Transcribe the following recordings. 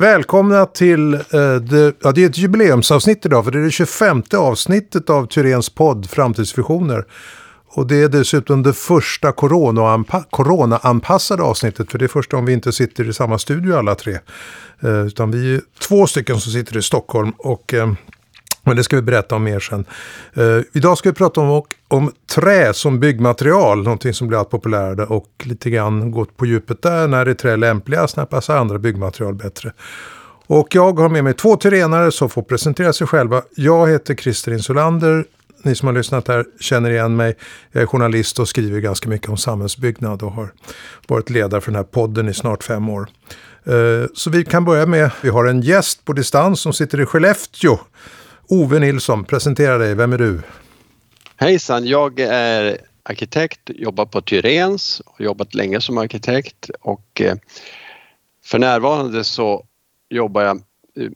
Välkomna till, eh, det, ja, det är ett jubileumsavsnitt idag för det är det 25 avsnittet av Tyrens podd Framtidsvisioner. Och det är dessutom det första corona-anpassade avsnittet för det är första om vi inte sitter i samma studio alla tre. Eh, utan vi är två stycken som sitter i Stockholm och eh, men det ska vi berätta om mer sen. Uh, idag ska vi prata om, om trä som byggmaterial, någonting som blir allt populärare och lite grann gått på djupet där. När är trä lämpligast? När passar andra byggmaterial bättre? Och jag har med mig två tyrenare som får presentera sig själva. Jag heter Christer Insulander. Ni som har lyssnat här känner igen mig. Jag är journalist och skriver ganska mycket om samhällsbyggnad och har varit ledare för den här podden i snart fem år. Uh, så vi kan börja med, vi har en gäst på distans som sitter i Skellefteå Ove Nilsson, presentera dig. Vem är du? Hejsan, jag är arkitekt, jobbar på Tyrens, har jobbat länge som arkitekt och eh, för närvarande så jobbar jag eh,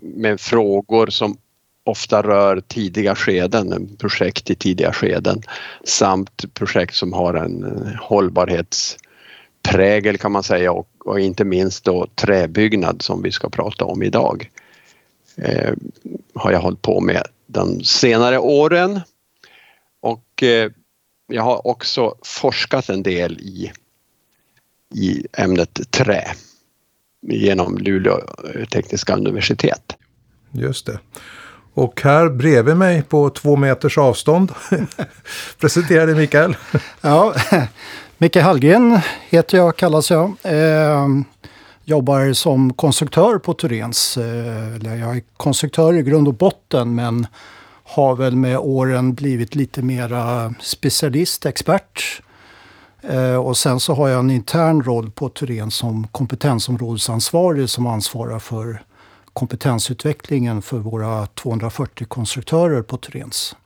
med frågor som ofta rör tidiga skeden, projekt i tidiga skeden samt projekt som har en eh, hållbarhetsprägel kan man säga och, och inte minst då träbyggnad som vi ska prata om idag eh, har jag hållit på med de senare åren. Och eh, jag har också forskat en del i, i ämnet trä genom Luleå tekniska universitet. Just det. Och här bredvid mig på två meters avstånd Presentera dig Mikael. ja, Mikael Hallgren heter jag, kallas jag. Eh, jobbar som konstruktör på Turens. Eh, eller jag är konstruktör i grund och botten men har väl med åren blivit lite mera specialist, expert. Eh, och sen så har jag en intern roll på Turen som kompetensområdesansvarig som ansvarar för kompetensutvecklingen för våra 240 konstruktörer på Turens.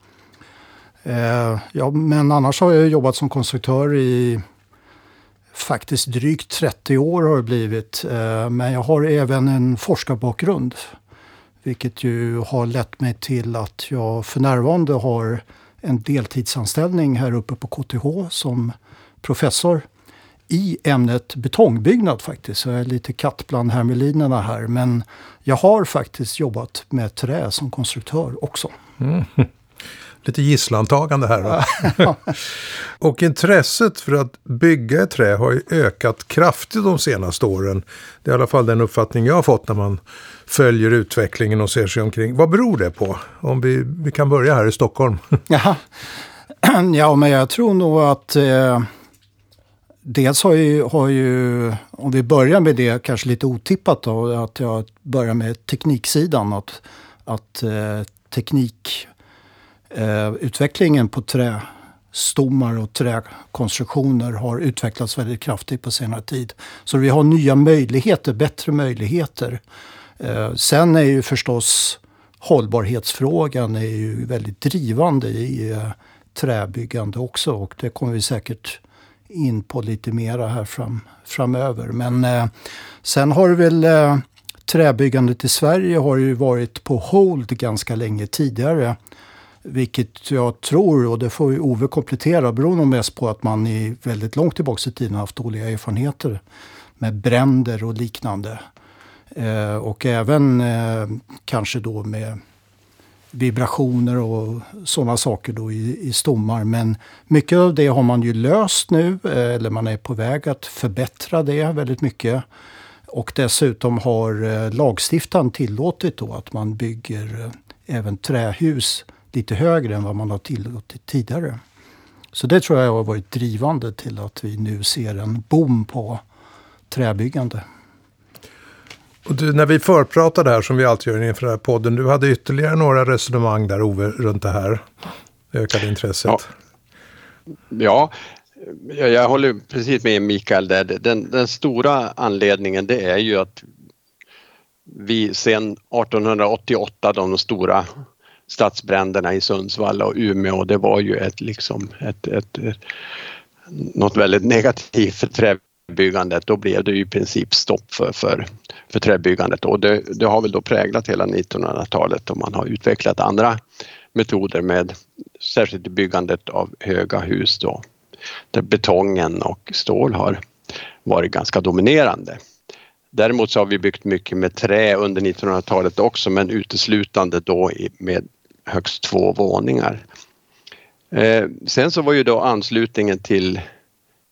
Eh, ja, men annars har jag jobbat som konstruktör i faktiskt drygt 30 år har det blivit. Eh, men jag har även en forskarbakgrund. Vilket ju har lett mig till att jag för närvarande har en deltidsanställning här uppe på KTH som professor i ämnet betongbyggnad faktiskt. Så jag är lite katt bland hermelinerna här. Men jag har faktiskt jobbat med trä som konstruktör också. Mm lite gisslantagande här. och intresset för att bygga i trä har ju ökat kraftigt de senaste åren. Det är i alla fall den uppfattning jag har fått när man följer utvecklingen och ser sig omkring. Vad beror det på? Om vi, vi kan börja här i Stockholm. ja. ja, men jag tror nog att eh, dels har ju, har ju, om vi börjar med det kanske lite otippat då, att jag börjar med tekniksidan. Att, att eh, teknik eh, utvecklingen på trästommar och träkonstruktioner har utvecklats väldigt kraftigt på senare tid. Så vi har nya möjligheter, bättre möjligheter. Eh, sen är ju förstås hållbarhetsfrågan är ju väldigt drivande i eh, träbyggande också och det kommer vi säkert in på lite mera här fram, framöver. Men eh, sen har väl eh, träbyggandet i Sverige har ju varit på hold ganska länge tidigare. Vilket jag tror, och det får Ove komplettera, beror nog mest på att man i väldigt långt tillbaka i tiden haft dåliga erfarenheter med bränder och liknande. Eh, och även eh, kanske då med vibrationer och sådana saker då i, i stommar. Men mycket av det har man ju löst nu, eh, eller man är på väg att förbättra det väldigt mycket. Och dessutom har eh, lagstiftaren tillåtit då att man bygger eh, även trähus lite högre än vad man har tillåtit tidigare. Så det tror jag har varit drivande till att vi nu ser en boom på träbyggande. Och du, när vi förpratade här, som vi alltid gör inför den här podden, du hade ytterligare några resonemang där, Ove, runt det här ökade intresset. Ja, ja jag håller precis med Mikael där. Den, den stora anledningen det är ju att vi sedan 1888, de stora stadsbränderna i Sundsvall och Umeå, det var ju ett, liksom, ett, ett, ett något väldigt negativt för träbyggandet. Då blev det ju i princip stopp för, för, för träbyggandet och det, det har väl då präglat hela 1900-talet och man har utvecklat andra metoder med särskilt byggandet av höga hus då, där betongen och stål har varit ganska dominerande. Däremot så har vi byggt mycket med trä under 1900-talet också men uteslutande då med högst två våningar. Eh, sen så var ju då anslutningen till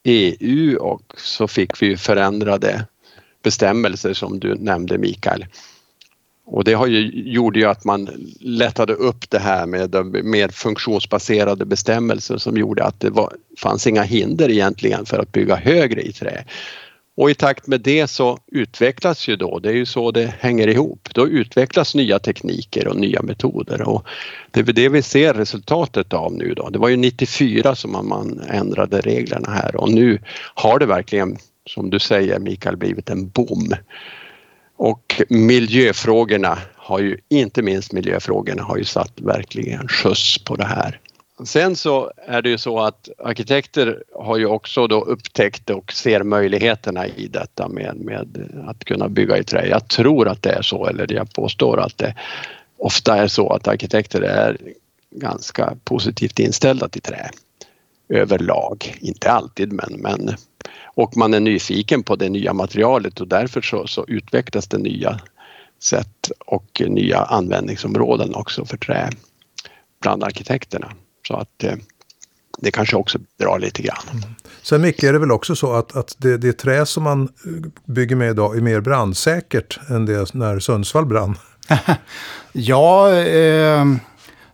EU och så fick vi förändrade bestämmelser som du nämnde Mikael. Och det har ju, gjorde ju att man lättade upp det här med mer funktionsbaserade bestämmelser som gjorde att det var, fanns inga hinder egentligen för att bygga högre i trä. Och i takt med det så utvecklas ju då, det är ju så det hänger ihop, då utvecklas nya tekniker och nya metoder och det är det vi ser resultatet av nu då. Det var ju 94 som man ändrade reglerna här och nu har det verkligen, som du säger Mikael, blivit en boom. Och miljöfrågorna har ju, inte minst miljöfrågorna, har ju satt verkligen skjuts på det här. Sen så är det ju så att arkitekter har ju också då upptäckt och ser möjligheterna i detta med, med att kunna bygga i trä. Jag tror att det är så, eller jag påstår att det ofta är så att arkitekter är ganska positivt inställda till trä överlag. Inte alltid men, men och man är nyfiken på det nya materialet och därför så, så utvecklas det nya sätt och nya användningsområden också för trä bland arkitekterna. Så att eh, det kanske också drar lite grann. Mm. Sen Micke är det väl också så att, att det, det trä som man bygger med idag är mer brandsäkert än det när Sundsvall brann? ja, eh,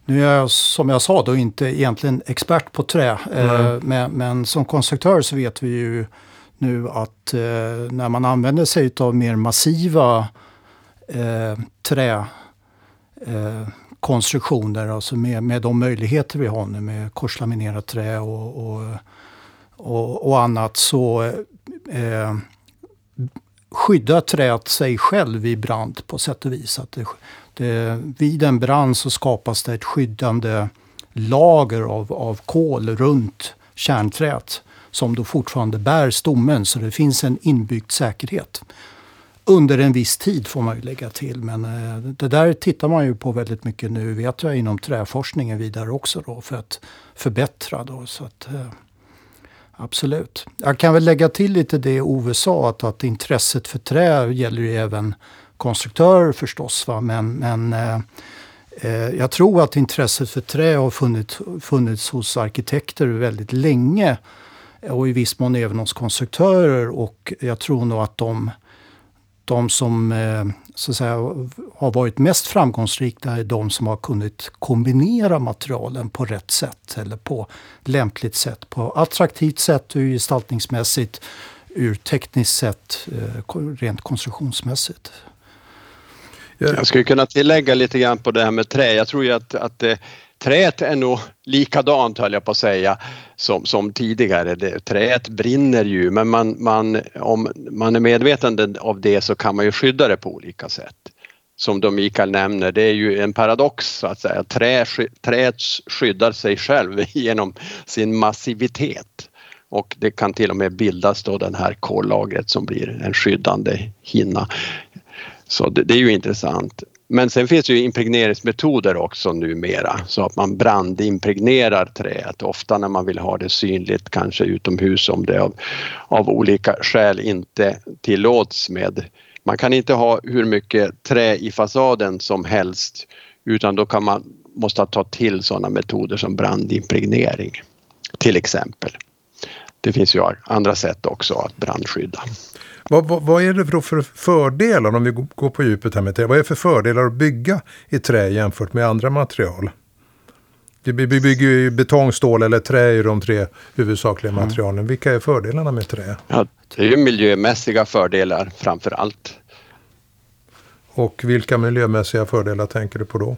nu är jag som jag sa då inte egentligen expert på trä. Eh, men, men, som konstruktör så vet vi ju nu att eh, när man använder sig av mer massiva eh, trä eh, konstruktioner, alltså med, med de möjligheter vi har nu med korslaminerat trä och, och, och, och annat så eh, skyddar träet sig själv vid brand på sätt och vis. Att det, det, vid en brand så skapas det ett skyddande lager av, av kol runt kärnträet som då fortfarande bär stommen så det finns en inbyggd säkerhet under en viss tid får man ju lägga till. Men eh, det där tittar man ju på väldigt mycket nu, vet jag, inom träforskningen vidare också då för att förbättra. Då, så att, eh, absolut. Jag kan väl lägga till lite det Ove sa, att, att intresset för trä gäller ju även konstruktörer förstås. Va? Men, men eh, eh, jag tror att intresset för trä har funnits, funnits hos arkitekter väldigt länge och i viss mån även hos konstruktörer och jag tror nog att de de som eh, så att säga, har varit mest framgångsrika är de som har kunnat kombinera materialen på rätt sätt eller på lämpligt sätt. På attraktivt sätt ur gestaltningsmässigt, ur tekniskt sätt, eh, rent konstruktionsmässigt. Jag skulle kunna tillägga lite grann på det här med trä. Jag tror ju att, att Träet är nog likadant höll jag på att säga som, som tidigare. Det, träet brinner ju men man, man, om man är medveten av det så kan man ju skydda det på olika sätt. Som då Mikael nämner, det är ju en paradox så att säga. Trä, träet skyddar sig själv genom sin massivitet och det kan till och med bildas då den här kollagret som blir en skyddande hinna. Så det, det är ju intressant. Men sen finns det ju impregneringsmetoder också numera så att man brandimpregnerar träet ofta när man vill ha det synligt kanske utomhus om det av, av olika skäl inte tillåts med. Man kan inte ha hur mycket trä i fasaden som helst utan då kan man måste ta till sådana metoder som brandimpregnering till exempel. Det finns ju andra sätt också att brandskydda. Vad, vad, vad, är det då för fördelar, om vi går på djupet här med trä, vad är det för fördelar att bygga i trä jämfört med andra material? Vi bygger ju betong, stål eller trä i de tre huvudsakliga mm. materialen. Vilka är fördelarna med trä? Ja, det är ju miljömässiga fördelar framför allt. Och vilka miljömässiga fördelar tänker du på då?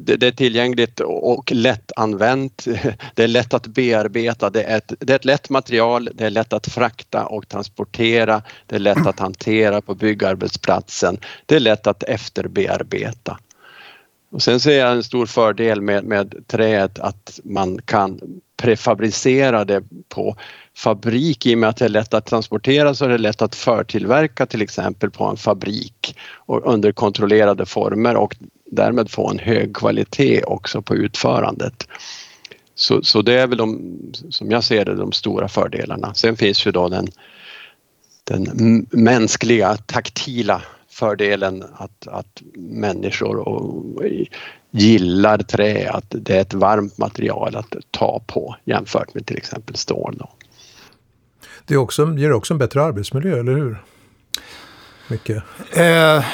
Det, är tillgängligt och lättanvänt. Det är lätt att bearbeta. Det är, ett, det är ett lätt material. Det är lätt att frakta och transportera. Det är lätt att hantera på byggarbetsplatsen. Det är lätt att efterbearbeta. Och sen ser jag en stor fördel med, med träet att man kan prefabricera det på fabrik i och med att det är lätt att transportera så är det lätt att förtillverka till exempel på en fabrik och under kontrollerade former och därmed få en hög kvalitet också på utförandet. Så, så det är väl de, som jag ser det, de stora fördelarna. Sen finns ju då den den mänskliga taktila fördelen att, att människor och, gillar trä, att det är ett varmt material att ta på jämfört med till exempel stål. Då. Det också, ger också en bättre arbetsmiljö, eller hur? Mycket. Eh,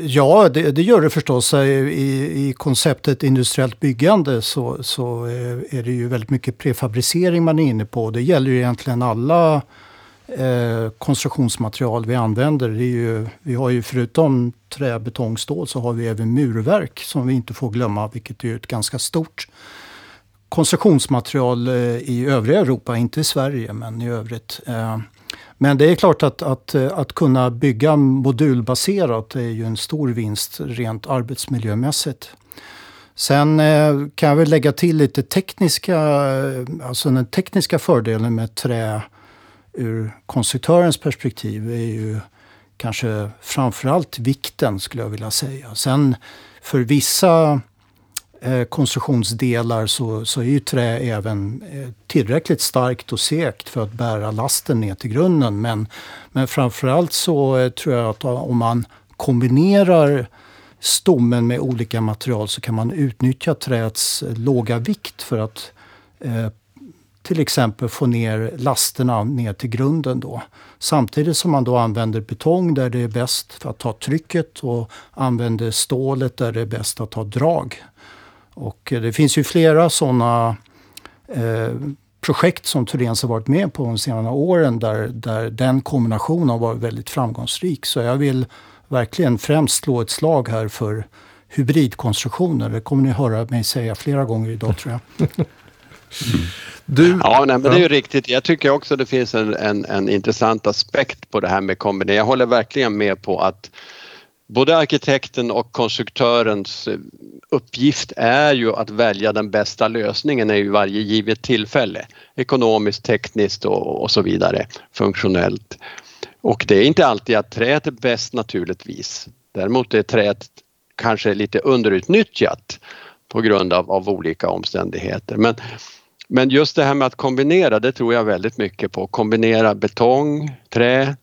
ja, det, det, gör det förstås. Eh, I, I konceptet industriellt byggande så, så eh, är det ju väldigt mycket prefabricering man är inne på. Det gäller ju egentligen alla eh, konstruktionsmaterial vi använder. Det är ju, vi har ju förutom trä, betong, stål så har vi även murverk som vi inte får glömma, vilket är ett ganska stort konstruktionsmaterial eh, i övriga Europa, inte i Sverige men i övrigt. Men det är klart att, att, eh, att kunna bygga modulbaserat är ju en stor vinst rent arbetsmiljömässigt. Sen eh, kan jag väl lägga till lite tekniska, eh, alltså den tekniska fördelen med trä ur konstruktörens perspektiv är ju kanske framförallt vikten skulle jag vilja säga. Sen för vissa eh, konstruktionsdelar så, så är ju trä även eh, tillräckligt starkt och segt för att bära lasten ner till grunden. Men, men framförallt så eh, tror jag att eh, om man kombinerar stommen med olika material så kan man utnyttja träets eh, låga vikt för att eh, till exempel få ner lasterna ner till grunden då. Samtidigt som man då använder betong där det är bäst för att ta trycket och använder stålet där det är bäst att ta drag. Och eh, det finns ju flera sådana eh, projekt som Thorens har varit med på de senaste åren där, där den kombinationen har varit väldigt framgångsrik. Så jag vill verkligen främst slå ett slag här för hybridkonstruktioner. Det kommer ni höra mig säga flera gånger idag tror jag. Du, ja, nej, men det är ju riktigt. Jag tycker också det finns en, en, en intressant aspekt på det här med kombinering. Jag håller verkligen med på att både arkitekten och konstruktörens eh, uppgift är ju att välja den bästa lösningen i varje givet tillfälle. Ekonomiskt, tekniskt och, och så vidare, funktionellt. Och det är inte alltid att träet är bäst naturligtvis. Däremot är träet kanske lite underutnyttjat på grund av, av olika omständigheter. Men men just det här med att kombinera, det tror jag väldigt mycket på. Kombinera betong, trä,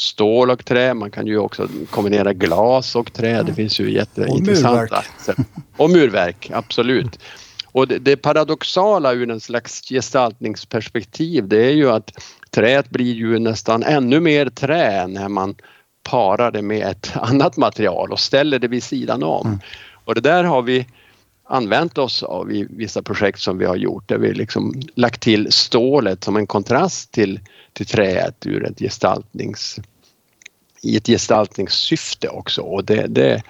stål och trä. Man kan ju också kombinera glas och trä. Det finns ju jätteintressanta. Och murverk. Och murverk, absolut. Och det, det paradoxala ur en slags gestaltningsperspektiv det är ju att träet blir ju nästan ännu mer trä när man parar det med ett annat material och ställer det vid sidan om. Mm. Och det där har vi använt oss av i vissa projekt som vi har gjort där vi liksom lagt till stålet som en kontrast till, till träet ur ett gestaltnings, i ett gestaltningssyfte också och det, det,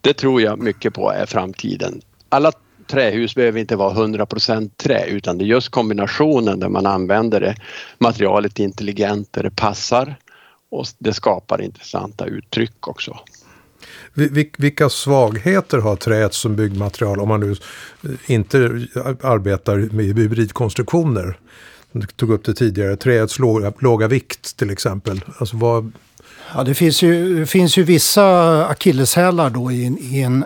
det tror jag mycket på är framtiden. Alla trähus behöver inte vara 100% trä utan det är just kombinationen där man använder det materialet intelligent där det passar och det skapar intressanta uttryck också. Vilka svagheter har träet som byggmaterial om man nu eh, inte arbetar med hybridkonstruktioner? Du tog upp det tidigare, träets låga, låga vikt till exempel. Alltså vad... Ja, det finns ju, det finns ju vissa akilleshälar då i, i, en,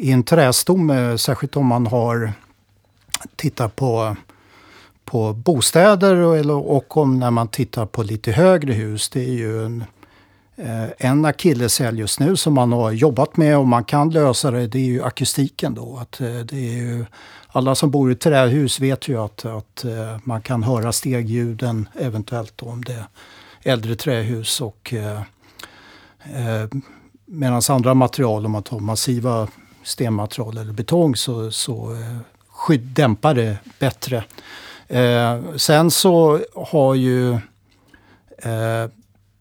i en trästomme, eh, särskilt om man har tittat på på bostäder och, och om när man tittar på lite högre hus. Det är ju en Eh, en akilleshäl just nu som man har jobbat med och man kan lösa det, det är ju akustiken då. Att eh, det är ju, alla som bor i trähus vet ju att, att eh, man kan höra stegljuden eventuellt om det är äldre trähus. Och, eh, Medan andra material, om man tar massiva stenmaterial eller betong, så, så skydd, dämpar det bättre. Eh, sen så har ju eh,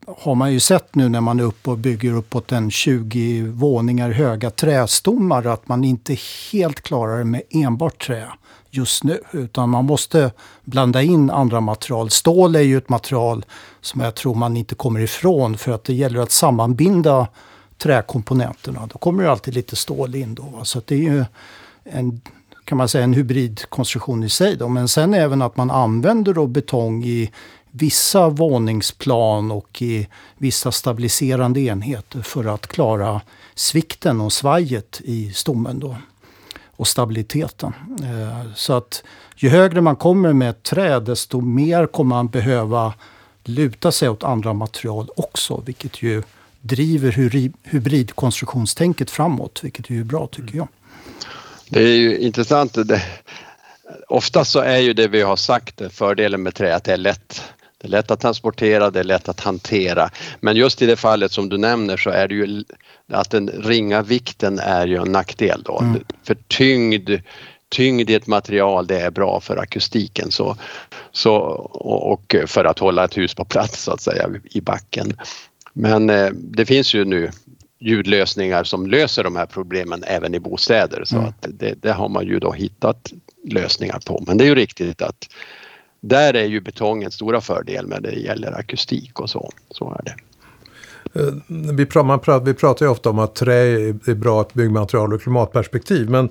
har man ju sett nu när man är uppe och bygger uppåt en 20 våningar höga trästommar att man inte helt klarar det med enbart trä just nu. Utan man måste blanda in andra material. Stål är ju ett material som jag tror man inte kommer ifrån för att det gäller att sammanbinda träkomponenterna. Då kommer det alltid lite stål in då. Så det är ju en, kan man säga, en hybridkonstruktion i sig. Då. Men sen även att man använder då betong i vissa våningsplan och i vissa stabiliserande enheter för att klara svikten och svajet i stommen då. Och stabiliteten. Eh, så att ju högre man kommer med ett träd desto mer kommer man behöva luta sig åt andra material också, vilket ju driver hybridkonstruktionstänket framåt, vilket är ju bra tycker jag. Det är ju intressant. Det, ofta så är ju det vi har sagt fördelen med trä att det är lätt. Det är lätt att transportera, det är lätt att hantera. Men just i det fallet som du nämner så är det ju att den ringa vikten är ju en nackdel då. Mm. För tyngd, tyngd i ett material det är bra för akustiken så, så, och för att hålla ett hus på plats så att säga i backen. Men eh, det finns ju nu ljudlösningar som löser de här problemen även i bostäder så mm. att det, det, har man ju då hittat lösningar på. Men det är ju riktigt att där är ju betongen stora fördel när det gäller akustik och så. Så är det. Eh, vi pratar, vi pratar ju ofta om att trä är bra byggmaterial ur klimatperspektiv. Men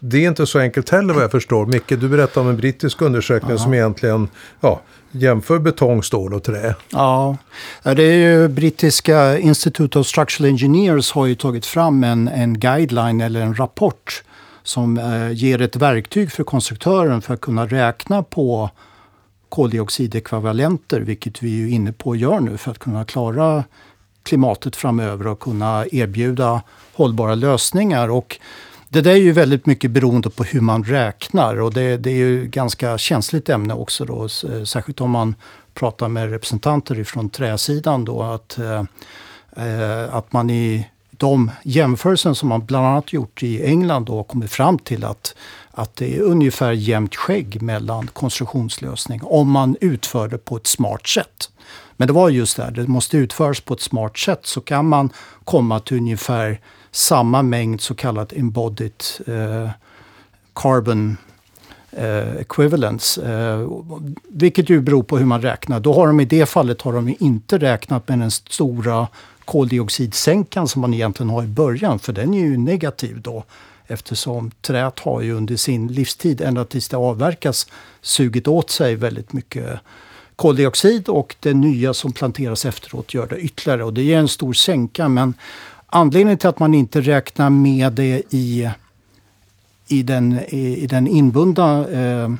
det är inte så enkelt heller vad jag förstår. Micke, du berättade om en brittisk undersökning Aha. som egentligen ja, jämför betong, stål och trä. Ja, det är ju brittiska Institute of Structural Engineers har ju tagit fram en, en guideline eller en rapport som eh, ger ett verktyg för konstruktören för att kunna räkna på koldioxidekvivalenter, vilket vi är inne på och gör nu för att kunna klara klimatet framöver och kunna erbjuda hållbara lösningar. Och det där är ju väldigt mycket beroende på hur man räknar och det, det är ju ganska känsligt ämne också då, särskilt om man pratar med representanter ifrån träsidan då att, eh, att man i de jämförelser som man bland annat gjort i England då kommit fram till att, att det är ungefär jämnt skägg mellan konstruktionslösning om man utför det på ett smart sätt. Men det var just det, det måste utföras på ett smart sätt så kan man komma till ungefär samma mängd så kallat embodied eh, carbon eh, equivalence. Eh, vilket ju beror på hur man räknar. Då har de i det fallet har de inte räknat med den stora koldioxidsänkan som man egentligen har i början. För den är ju negativ då. Eftersom träet har ju under sin livstid, ända tills det avverkas, sugit åt sig väldigt mycket koldioxid och det nya som planteras efteråt gör det ytterligare. Och det ger en stor sänka. Men anledningen till att man inte räknar med det i, i, den, i, i den inbundna eh,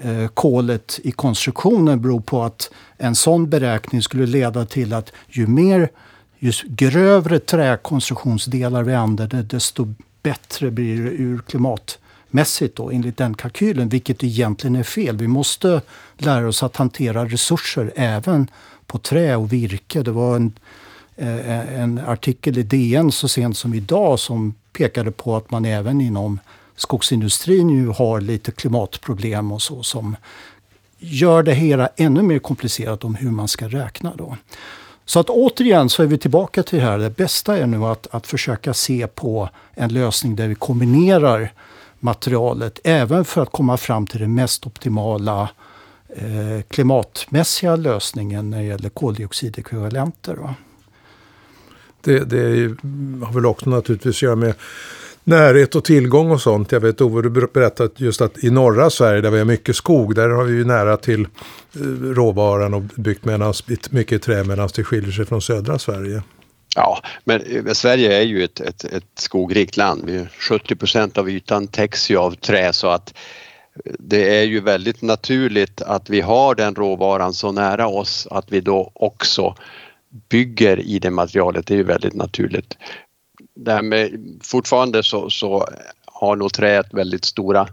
eh, kolet i konstruktionen beror på att en sån beräkning skulle leda till att ju mer ju grövre träkonstruktionsdelar vi använder desto bättre blir det ur klimatmässigt då, enligt den kalkylen, vilket egentligen är fel. Vi måste lära oss att hantera resurser även på trä och virke. Det var en, eh, en artikel i DN så sent som idag som pekade på att man även inom skogsindustrin ju har lite klimatproblem och så som gör det hela ännu mer komplicerat om hur man ska räkna. Då. Så att återigen så är vi tillbaka till det här. Det bästa är nu att, att försöka se på en lösning där vi kombinerar materialet även för att komma fram till den mest optimala eh, klimatmässiga lösningen när det gäller koldioxidekvivalenter. Det, det har väl också naturligtvis att göra med närhet och tillgång och sånt. Jag vet Ove, du berättade just att i norra Sverige där vi har mycket skog, där har vi ju nära till eh, råvaran och byggt medans, mycket trä medan det skiljer sig från södra Sverige. Ja, men eh, Sverige är ju ett, ett, ett skogrikt land. 70 procent av ytan täcks ju av trä så att eh, det är ju väldigt naturligt att vi har den råvaran så nära oss att vi då också bygger i det materialet. Det är ju väldigt naturligt det här med, fortfarande så, så har nog träet väldigt stora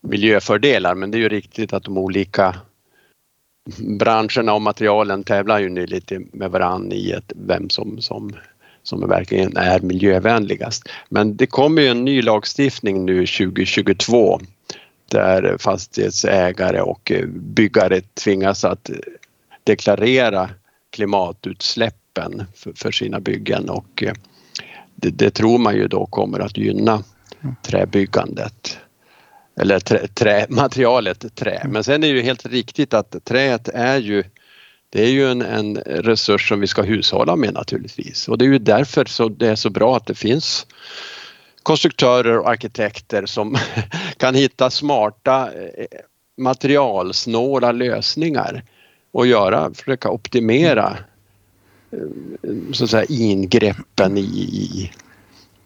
miljöfördelar men det är ju riktigt att de olika branscherna och materialen tävlar ju nu lite med varann i ett, vem som, som, som verkligen är miljövänligast. Men det kommer ju en ny lagstiftning nu 2022 där fastighetsägare och byggare tvingas att deklarera klimatutsläppen för, för sina byggen och det, det, tror man ju då kommer att gynna mm. träbyggandet. Eller trä, trä, materialet trä. Mm. Men sen är det ju helt riktigt att träet är ju det är ju en, en resurs som vi ska hushålla med naturligtvis och det är ju därför så det är så bra att det finns konstruktörer och arkitekter som kan hitta smarta eh, materialsnåla lösningar och göra, försöka optimera Eh, så att säga, ingreppen i, i,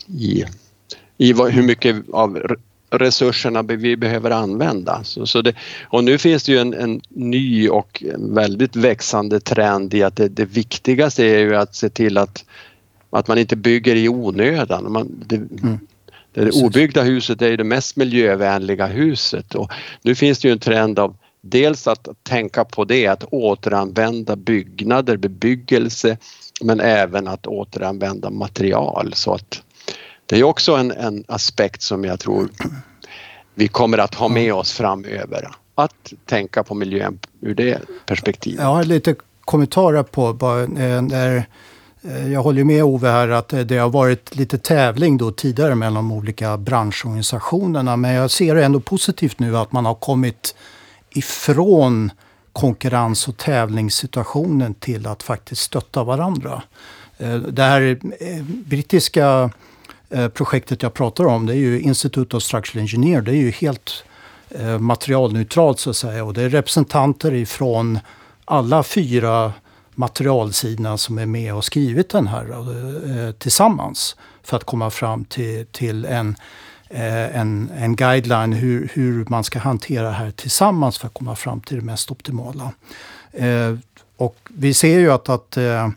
i, i hur mycket av resurserna vi behöver använda. Så, så det, och nu finns det ju en, en ny och väldigt växande trend i att det, det, viktigaste är ju att se till att, att man inte bygger i onödan. Man, det, mm. Det obyggda huset är ju det mest miljövänliga huset och nu finns det ju en trend av dels att tänka på det, att återanvända byggnader, bebyggelse men även att återanvända material så att det är också en, en aspekt som jag tror vi kommer att ha med oss framöver. Att tänka på miljön ur det perspektivet. Jag har lite kommentarer på bara, eh, eh, jag håller med Ove här att eh, det har varit lite tävling då tidigare mellan de olika branschorganisationerna. Men jag ser ändå positivt nu att man har kommit ifrån konkurrens och tävlingssituationen till att faktiskt stötta varandra. Eh, det här eh, brittiska eh, projektet jag pratar om, det är ju Institute of Structural Engineer. Det är ju helt materialneutralt så att säga och det är representanter ifrån alla fyra materialsidorna som är med och skrivit den här tillsammans för att komma fram till, till en, Eh, en, en guideline hur, hur man ska hantera det här tillsammans för att komma fram till det mest optimala. Eh, och vi ser ju att, att, eh,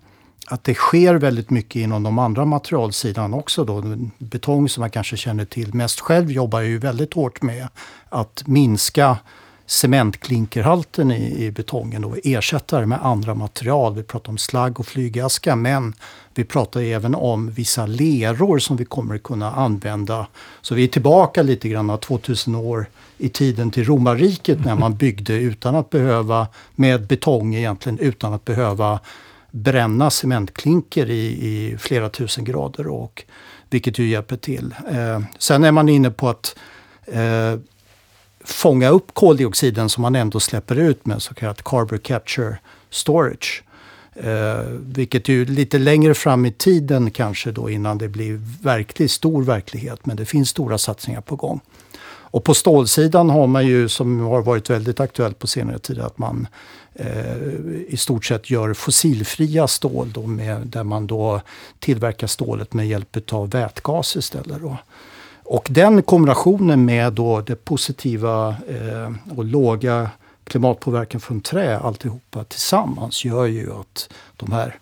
att det sker väldigt mycket inom de andra materialsidan också. Då. Betong som man kanske känner till mest själv jobbar ju väldigt hårt med att minska cementklinkerhalten i, i betongen och ersätta det med andra material. Vi pratar om slagg och flygaska men vi pratar även om vissa leror som vi kommer kunna använda. Så vi är tillbaka lite grann 2000 år i tiden till romarriket när man byggde utan att behöva, med betong egentligen, utan att behöva bränna cementklinker i, i flera tusen grader. Och, vilket ju hjälper till. Eh, sen är man inne på att eh, fånga upp koldioxiden som man ändå släpper ut med så kallat carbon capture storage. Eh, vilket ju lite längre fram i tiden kanske då innan det blir verklig, stor verklighet. Men det finns stora satsningar på gång. Och på stålsidan har man ju, som har varit väldigt aktuellt på senare tid, att man eh, i stort sett gör fossilfria stål då med, där man då tillverkar stålet med hjälp av vätgas istället. Då. Och den kombinationen med då det positiva eh, och låga klimatpåverkan från trä alltihopa tillsammans gör ju att de här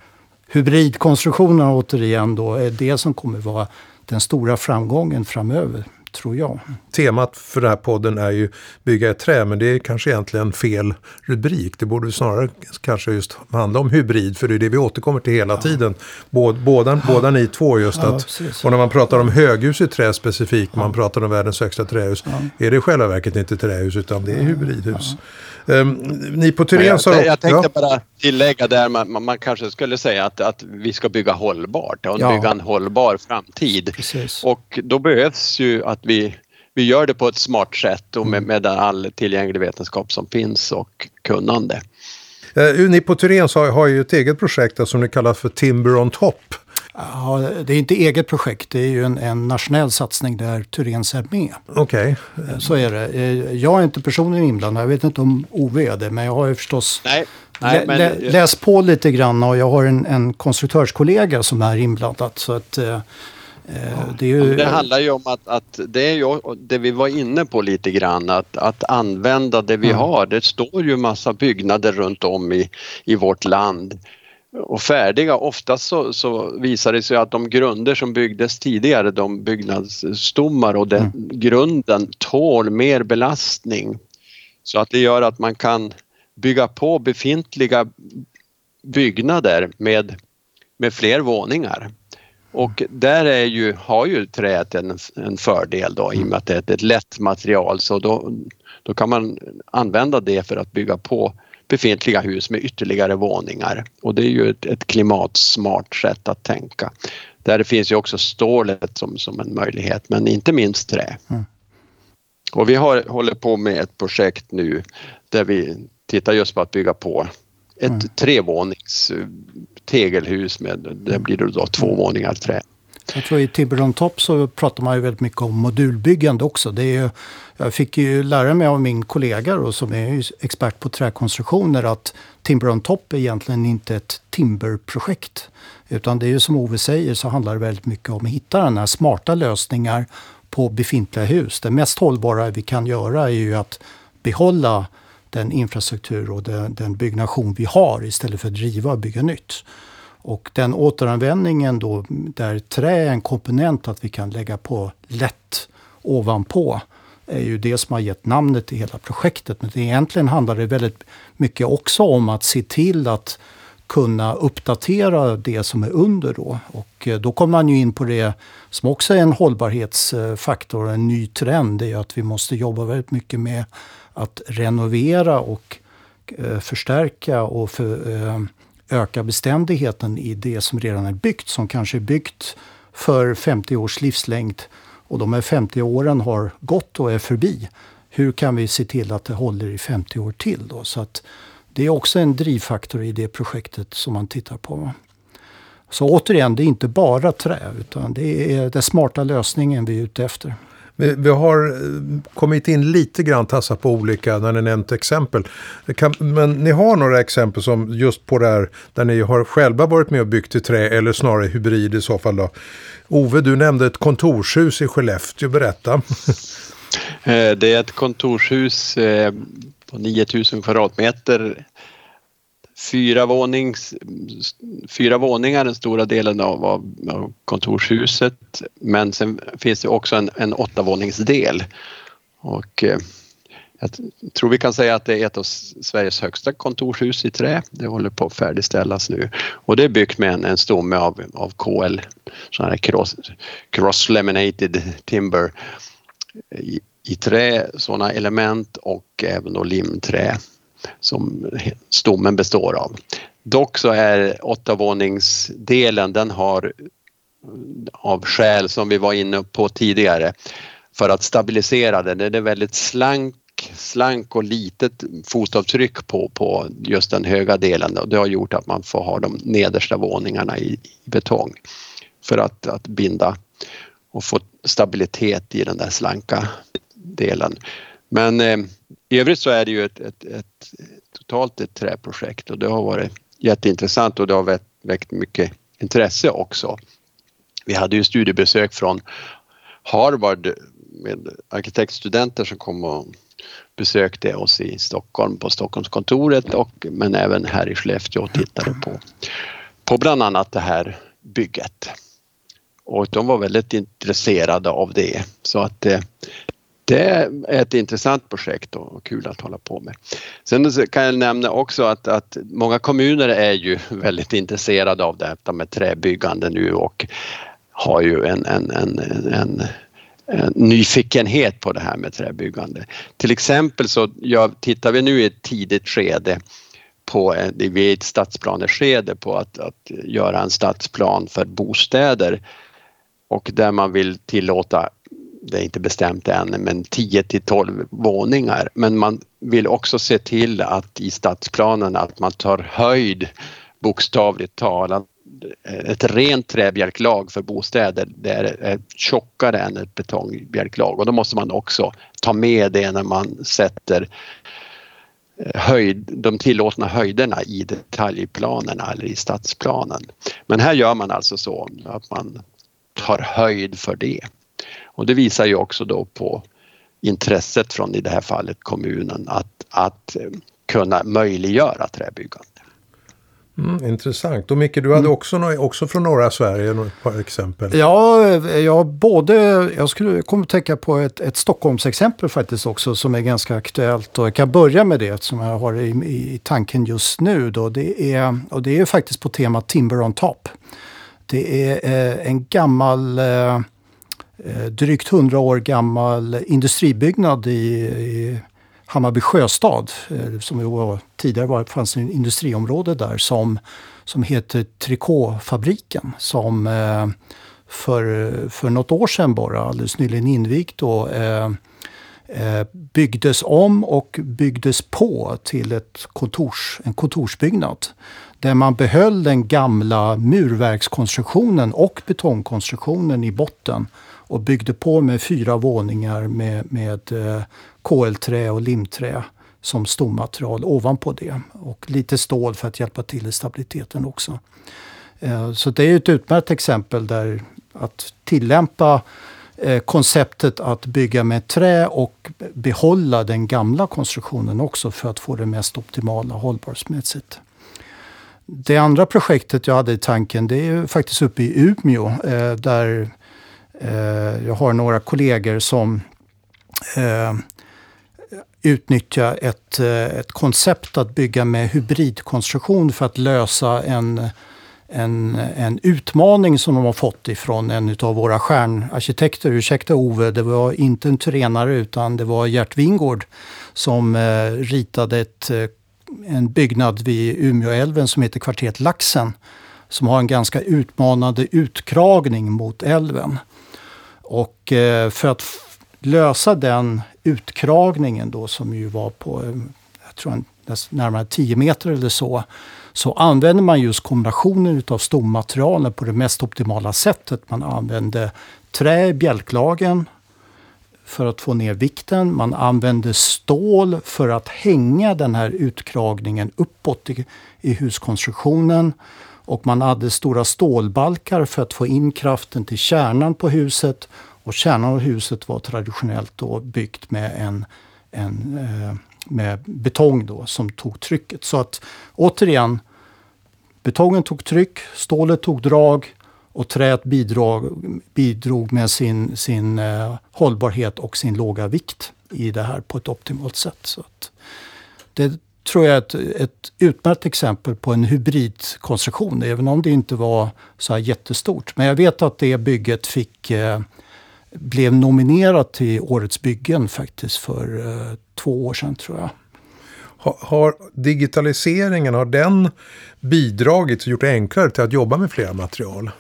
hybridkonstruktionerna återigen då är det som kommer vara den stora framgången framöver tror jag. Temat för den här podden är ju bygga ett trä, men det är kanske egentligen fel rubrik. Det borde snarare kanske just handla om hybrid, för det är det vi återkommer till hela ja. tiden. Båda, båda, ja. båda ni två just ja, att, och när man pratar om höghus i trä specifikt, man pratar om världens högsta trähus, är det i själva verket inte trähus utan det är hybridhus. Um, ni på Tyrén sa... Jag, jag tänkte bara tillägga där, man, man kanske skulle säga att, att vi ska bygga hållbart och bygga en hållbar framtid. Precis. Och då behövs ju att vi, vi gör det på ett smart sätt och med, mm. med all tillgänglig vetenskap som finns och kunnande. Uh, ni på Tyrén har ju ett eget projekt som ni kallar för Timber on Top. Ja, det är inte eget projekt, det är ju en, en nationell satsning där Tyrens är med. Okej. Okay. Eh, så är det. Eh, jag är inte personligen inblandad, jag vet inte om Ove är det, men jag har ju förstås Nej. Nej, men... lä, läst på lite grann och jag har en, en konstruktörskollega som är inblandad. Så att, eh, det, ju... det, handlar ju om att, att, det är ju det vi var inne på lite grann att, att använda det vi mm. har. Det står ju massa byggnader runt om i, i vårt land och färdiga. Oftast så, så visar det sig att de grunder som byggdes tidigare, de byggnadsstommar och den mm. grunden tål mer belastning. Så att det gör att man kan bygga på befintliga byggnader med, med fler våningar. Och där är ju, har ju träet en, en fördel då i och med att det är ett lätt material så då, då kan man använda det för att bygga på befintliga hus med ytterligare våningar och det är ju ett, ett klimatsmart sätt att tänka. Där det finns ju också stålet som, som en möjlighet men inte minst trä. Mm. Och vi har, håller på med ett projekt nu där vi tittar just på att bygga på ett mm. trevånings tegelhus med, det blir det då två våningar trä. Jag tror i Tiberon Top så pratar man ju väldigt mycket om modulbyggande också. Det är ju, jag fick ju lära mig av min kollega då, som är expert på träkonstruktioner att Timber Top är egentligen inte ett timberprojekt. Utan det är ju som Ove säger så handlar det väldigt mycket om att hitta den här smarta lösningar på befintliga hus. Det mest hållbara vi kan göra är ju att behålla den infrastruktur och den, den byggnation vi har istället för att riva och bygga nytt. Och den återanvändningen då, där trä är en komponent att vi kan lägga på lätt ovanpå, är ju det som har gett namnet till hela projektet. Men egentligen handlar det väldigt mycket också om att se till att kunna uppdatera det som är under då. Och eh, då kommer man ju in på det som också är en hållbarhetsfaktor, en ny trend, det är att vi måste jobba väldigt mycket med att renovera och eh, förstärka och för, eh, öka beständigheten i det som redan är byggt, som kanske är byggt för 50 års livslängd och de här 50 åren har gått och är förbi. Hur kan vi se till att det håller i 50 år till? Då? Så att det är också en drivfaktor i det projektet som man tittar på. Så återigen, det är inte bara trä, utan det är den smarta lösningen vi är ute efter. Vi, vi har eh, kommit in lite grann, tassat på olika, när ni nämnt exempel. Kan, men ni har några exempel som just på det här, där ni har själva varit med och byggt i trä, eller snarare hybrid i så fall då. Ove, du nämnde ett kontorshus i Skellefteå, berätta. Eh, det är ett kontorshus eh, på 9000 kvadratmeter. Fyra, vånings, fyra våningar den stora delen av, av kontorshuset men sen finns det också en, en åttavåningsdel. Och, eh, jag tror vi kan säga att det är ett av Sveriges högsta kontorshus i trä. Det håller på att färdigställas nu och det är byggt med en, en stomme av, av KL, sån här cross, cross laminated timber i, i trä, sådana element och även då limträ som stommen består av. Dock så är åttavåningsdelen, den har av skäl som vi var inne på tidigare för att stabilisera den. Den är väldigt slank, slank och litet fotavtryck på, på just den höga delen och det har gjort att man får ha de nedersta våningarna i, i betong för att, att binda och få stabilitet i den där slanka delen. Men eh, i övrigt så är det ju ett, ett, ett, totalt ett träprojekt och det har varit jätteintressant och det har väckt, väckt mycket intresse också. Vi hade ju studiebesök från Harvard med arkitektstudenter som kom och besökte oss i Stockholm på Stockholmskontoret och, men även här i Skellefteå och tittade på, på bland annat det här bygget. Och de var väldigt intresserade av det så att eh, det är ett intressant projekt och kul att hålla på med. Sen kan jag nämna också att, att många kommuner är ju väldigt intresserade av detta med träbyggande nu och har ju en, en, en, en en nyfikenhet på det här med träbyggande. Till exempel så ja, tittar vi nu i ett tidigt skede på, eh, vi är i ett stadsplaneskede på att, att göra en stadsplan för bostäder och där man vill tillåta det är inte bestämt än, men 10 till 12 våningar. Men man vill också se till att i stadsplanen att man tar höjd bokstavligt talat ett rent träbjälklag för bostäder det är tjockare än ett betongbjälklag och då måste man också ta med det när man sätter eh, höjd, de tillåtna höjderna i detaljplanerna eller i stadsplanen. Men här gör man alltså så att man tar höjd för det. Och det visar ju också då på intresset från i det här fallet kommunen att, att eh, kunna möjliggöra träbyggande. Mm, intressant. Och Micke, du hade mm. också, mm. också från norra Sverige ett par exempel. Ja, ja både, jag skulle komma att tänka på ett, ett Stockholmsexempel faktiskt också som är ganska aktuellt. Och jag kan börja med det som jag har i, i tanken just nu. Då. Det är, och det är faktiskt på temat Timber on Top. Det är eh, en gammal eh, Eh, Eh, drygt 100 år gammal industribyggnad i, i Hammarby sjöstad. Eh, som var, tidigare var, fanns en industriområde där som, som heter Trikåfabriken. Som eh, för, för något år sedan bara, alldeles nyligen invigt då, byggdes om och byggdes på till ett kontors, en kontorsbyggnad. Där man behöll den gamla murverkskonstruktionen och betongkonstruktionen i botten och byggde på med fyra våningar med, med eh, KL-trä och limträ som stommaterial ovanpå det. Och lite stål för att hjälpa till i stabiliteten också. Eh, så det är ett utmärkt exempel där att tillämpa eh, konceptet att bygga med trä och behålla den gamla konstruktionen också för att få det mest optimala hållbarhetsmässigt. Det andra projektet jag hade i tanken det är faktiskt uppe i Umeå där Eh, jag har några kollegor som eh, utnyttjar ett, eh, ett koncept att bygga med hybridkonstruktion för att lösa en en, en utmaning som de har fått ifrån en av våra stjärnarkitekter. Ursäkta Ove, det var inte en turenare utan det var Gert Wingård som eh, ritade ett, eh, en byggnad vid Umeåälven som heter Kvarteret Laxen. Som har en ganska utmanande utkragning mot älven. Och eh, för att lösa den utkragningen då som ju var på, eh, jag tror närmare 10 meter eller så, så använder man just kombinationen av stommaterialen på det mest optimala sättet. Man använde trä i bjälklagen för att få ner vikten. Man använde stål för att hänga den här utkragningen uppåt i, i huskonstruktionen. Och man hade stora stålbalkar för att få in kraften till kärnan på huset. Och kärnan av huset var traditionellt då byggt med en, en eh, med betong då, som tog trycket. Så att återigen, betongen tog tryck, stålet tog drag och träet bidrog, bidrog med sin, sin eh, hållbarhet och sin låga vikt i det här på ett optimalt sätt. Så det tror jag är ett, ett utmärkt exempel på en hybridkonstruktion, även om det inte var så här jättestort. Men jag vet att det bygget fick eh, blev nominerat till Årets byggen faktiskt för eh, två år sedan tror jag. Har, har digitaliseringen, har den bidragit och gjort det enklare till att jobba med flera material?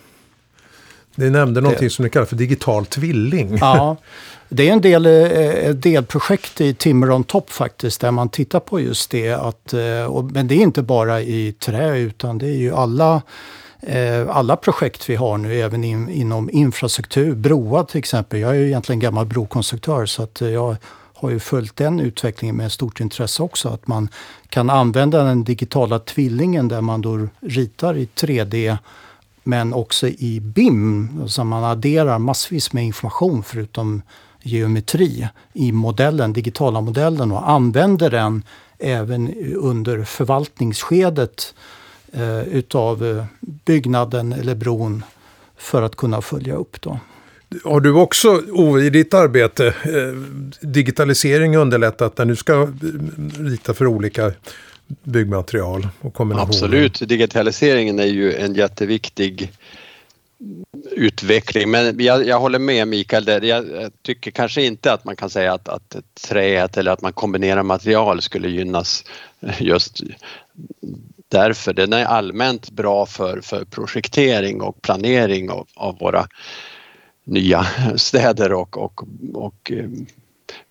Ni nämnde någonting som ni kallar för digital tvilling. Ja, det är en del eh, delprojekt i Timmer on Top faktiskt, där man tittar på just det. Att, eh, men det är inte bara i trä, utan det är ju alla Eh, alla projekt vi har nu, även in, inom infrastruktur, broar till exempel. Jag är ju egentligen gammal brokonstruktör så att jag har ju följt den utvecklingen med stort intresse också. Att man kan använda den digitala tvillingen där man då ritar i 3D men också i BIM. Så alltså man adderar massvis med information förutom geometri i modellen, digitala modellen och använder den även under förvaltningsskedet eh, utav eh, byggnaden eller bron för att kunna följa upp. Då. Har du också, Ove, i ditt arbete eh, digitalisering underlättat när du ska eh, rita för olika byggmaterial och kombinationer? Absolut, digitaliseringen är ju en jätteviktig utveckling. Men jag, jag håller med Mikael där. Jag, jag, tycker kanske inte att man kan säga att, att träet eller att man kombinerar material skulle gynnas just därför. Den är allmänt bra för, för projektering och planering av, av våra nya städer och, och, och eh,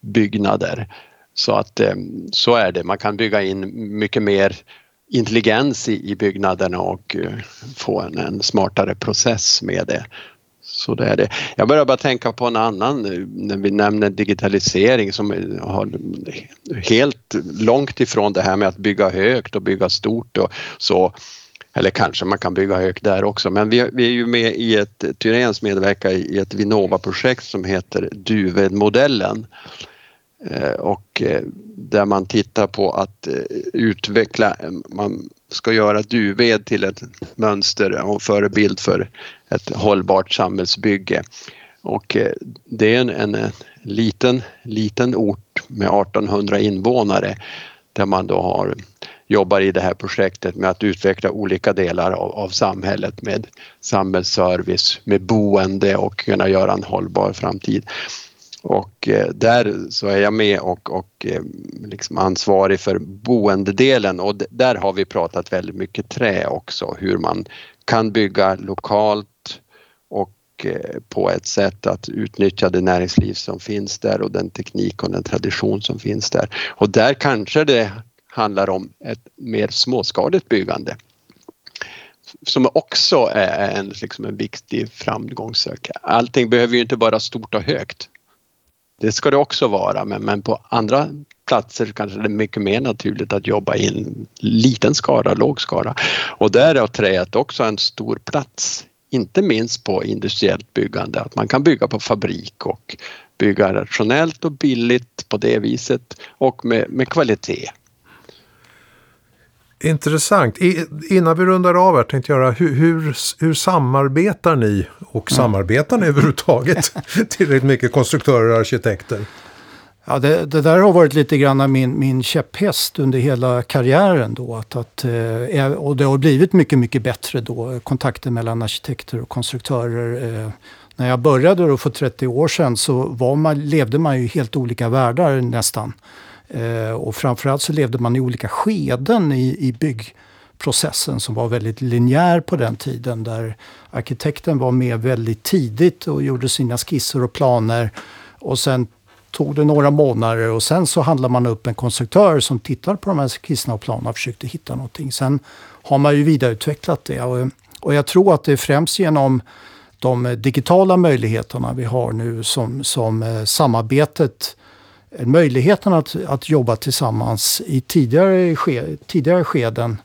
byggnader. Så att eh, så är det, man kan bygga in mycket mer intelligens i, i byggnaderna och eh, få en, en smartare process med det. Så det är det. Jag börjar bara tänka på en annan eh, när vi nämner digitalisering som har helt långt ifrån det här med att bygga högt och bygga stort och så. Eller kanske man kan bygga högt där också, men vi, vi är ju med i ett, Tyréns medverkar i ett Vinnova-projekt som heter Duvedmodellen. modellen Eh, och eh, där man tittar på att eh, utveckla, man ska göra duved till ett mönster och förebild för ett hållbart samhällsbygge. Och det är en, en liten, liten ort med 1800 invånare där man då har jobbar i det här projektet med att utveckla olika delar av, av samhället med samhällsservice, med boende och kunna göra en hållbar framtid. Och eh, där så är jag med och, och eh, liksom ansvarig för boendedelen och där har vi pratat väldigt mycket trä också, hur man kan bygga lokalt och eh, på ett sätt att utnyttja det näringsliv som finns där och den teknik och den tradition som finns där. Och där kanske det handlar om ett mer småskaligt byggande som också är en, liksom en viktig framgångssök. Allting behöver ju inte vara stort och högt. Det ska det också vara, men, men på andra platser kanske det är mycket mer naturligt att jobba i en liten skara, låg skara. Och där har träet också en stor plats inte minst på industriellt byggande, att man kan bygga på fabrik och bygga rationellt och billigt på det viset och med, med kvalitet. Intressant. I, innan vi rundar av här tänkte jag göra, hur, hur, hur samarbetar ni och mm. samarbetar ni överhuvudtaget tillräckligt mycket konstruktörer och arkitekter? Ja, det, det, där har varit lite grann min, min käpphäst under hela karriären. Då, att, att, eh, och det har blivit mycket, mycket bättre då, kontakten mellan arkitekter och konstruktörer. Eh, när jag började då för 30 år sedan så var man, levde man ju helt olika världar nästan. Eh, och framförallt så levde man i olika skeden i, i byggprocessen som var väldigt linjär på den tiden. Där arkitekten var med väldigt tidigt och gjorde sina skisser och planer. Och sen tog det några månader och sen så handlade man upp en konstruktör som tittade på de här skisserna och planerna och försökte hitta någonting. Sen har man ju vidareutvecklat det. Och, och jag tror att det är främst genom de digitala möjligheterna vi har nu som, som eh, samarbetet Eh, möjligheten att, att jobba tillsammans i tidigare, ske, tidigare skeden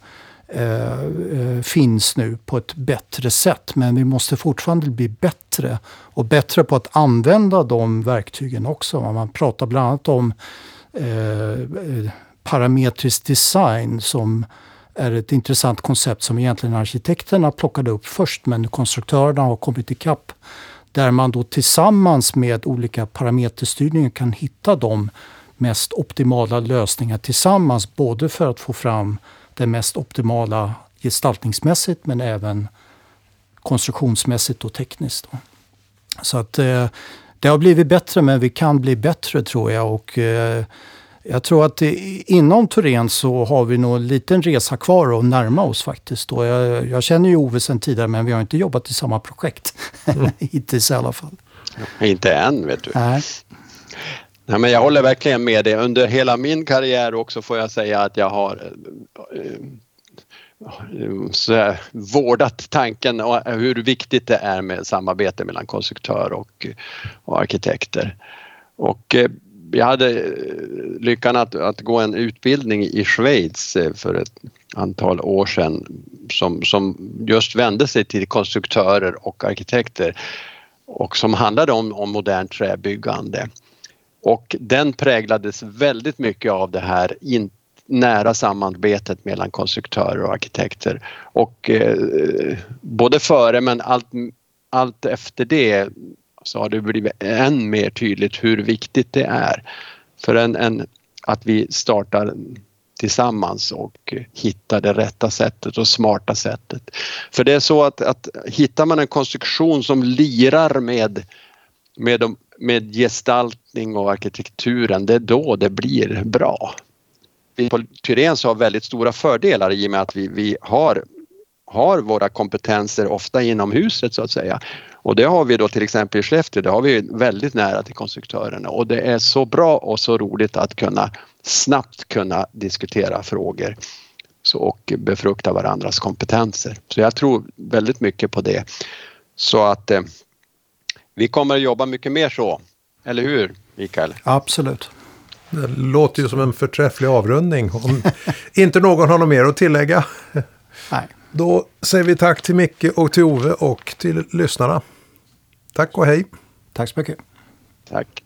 eh, eh, finns nu på ett bättre sätt. Men vi måste fortfarande bli bättre och bättre på att använda de verktygen också. Man pratar bland annat om eh, eh, parametrisk design som är ett intressant koncept som egentligen arkitekterna plockade upp först men konstruktörerna har kommit ikapp där man då tillsammans med olika parameterstyrningar kan hitta de mest optimala lösningar tillsammans. Både för att få fram det mest optimala gestaltningsmässigt men även konstruktionsmässigt och tekniskt. Då. Så att eh, det har blivit bättre men vi kan bli bättre tror jag. Och, eh, jag tror att inom Turen så har vi nog en liten resa kvar att närma oss faktiskt. Och jag, jag känner ju Ove sedan tidigare men vi har inte jobbat i samma projekt. Mm. Hittills i alla fall. Inte än vet du. Nej. Nej, men jag håller verkligen med dig. Under hela min karriär också får jag säga att jag har eh, så vårdat tanken och hur viktigt det är med samarbete mellan konstruktör och, och arkitekter. Och eh, jag hade eh, lyckan att, att gå en utbildning i Schweiz eh, för ett antal år sedan som, som just vände sig till konstruktörer och arkitekter och som handlade om, om modernt träbyggande. Och den präglades väldigt mycket av det här in, nära samarbetet mellan konstruktörer och arkitekter. Och eh, både före men allt, allt efter det så har det blivit än mer tydligt hur viktigt det är för en, en att vi startar tillsammans och hittar det rätta sättet och smarta sättet. För det är så att, att hittar man en konstruktion som lirar med, med, de, med gestaltning och arkitekturen, det är då det blir bra. Vi på Tyrens har väldigt stora fördelar i och med att vi, vi har, har våra kompetenser ofta inom huset så att säga. Och det har vi då till exempel i Skellefteå, det har vi väldigt nära till konstruktörerna och det är så bra och så roligt att kunna snabbt kunna diskutera frågor och befrukta varandras kompetenser. Så jag tror väldigt mycket på det. Så att eh, vi kommer att jobba mycket mer så, eller hur Mikael? Absolut. Det låter ju som en förträfflig avrundning. Om inte någon har något mer att tillägga. Nej. Då säger vi tack till Micke och till Ove och till lyssnarna. Tack och hej. Tack så mycket. Tack.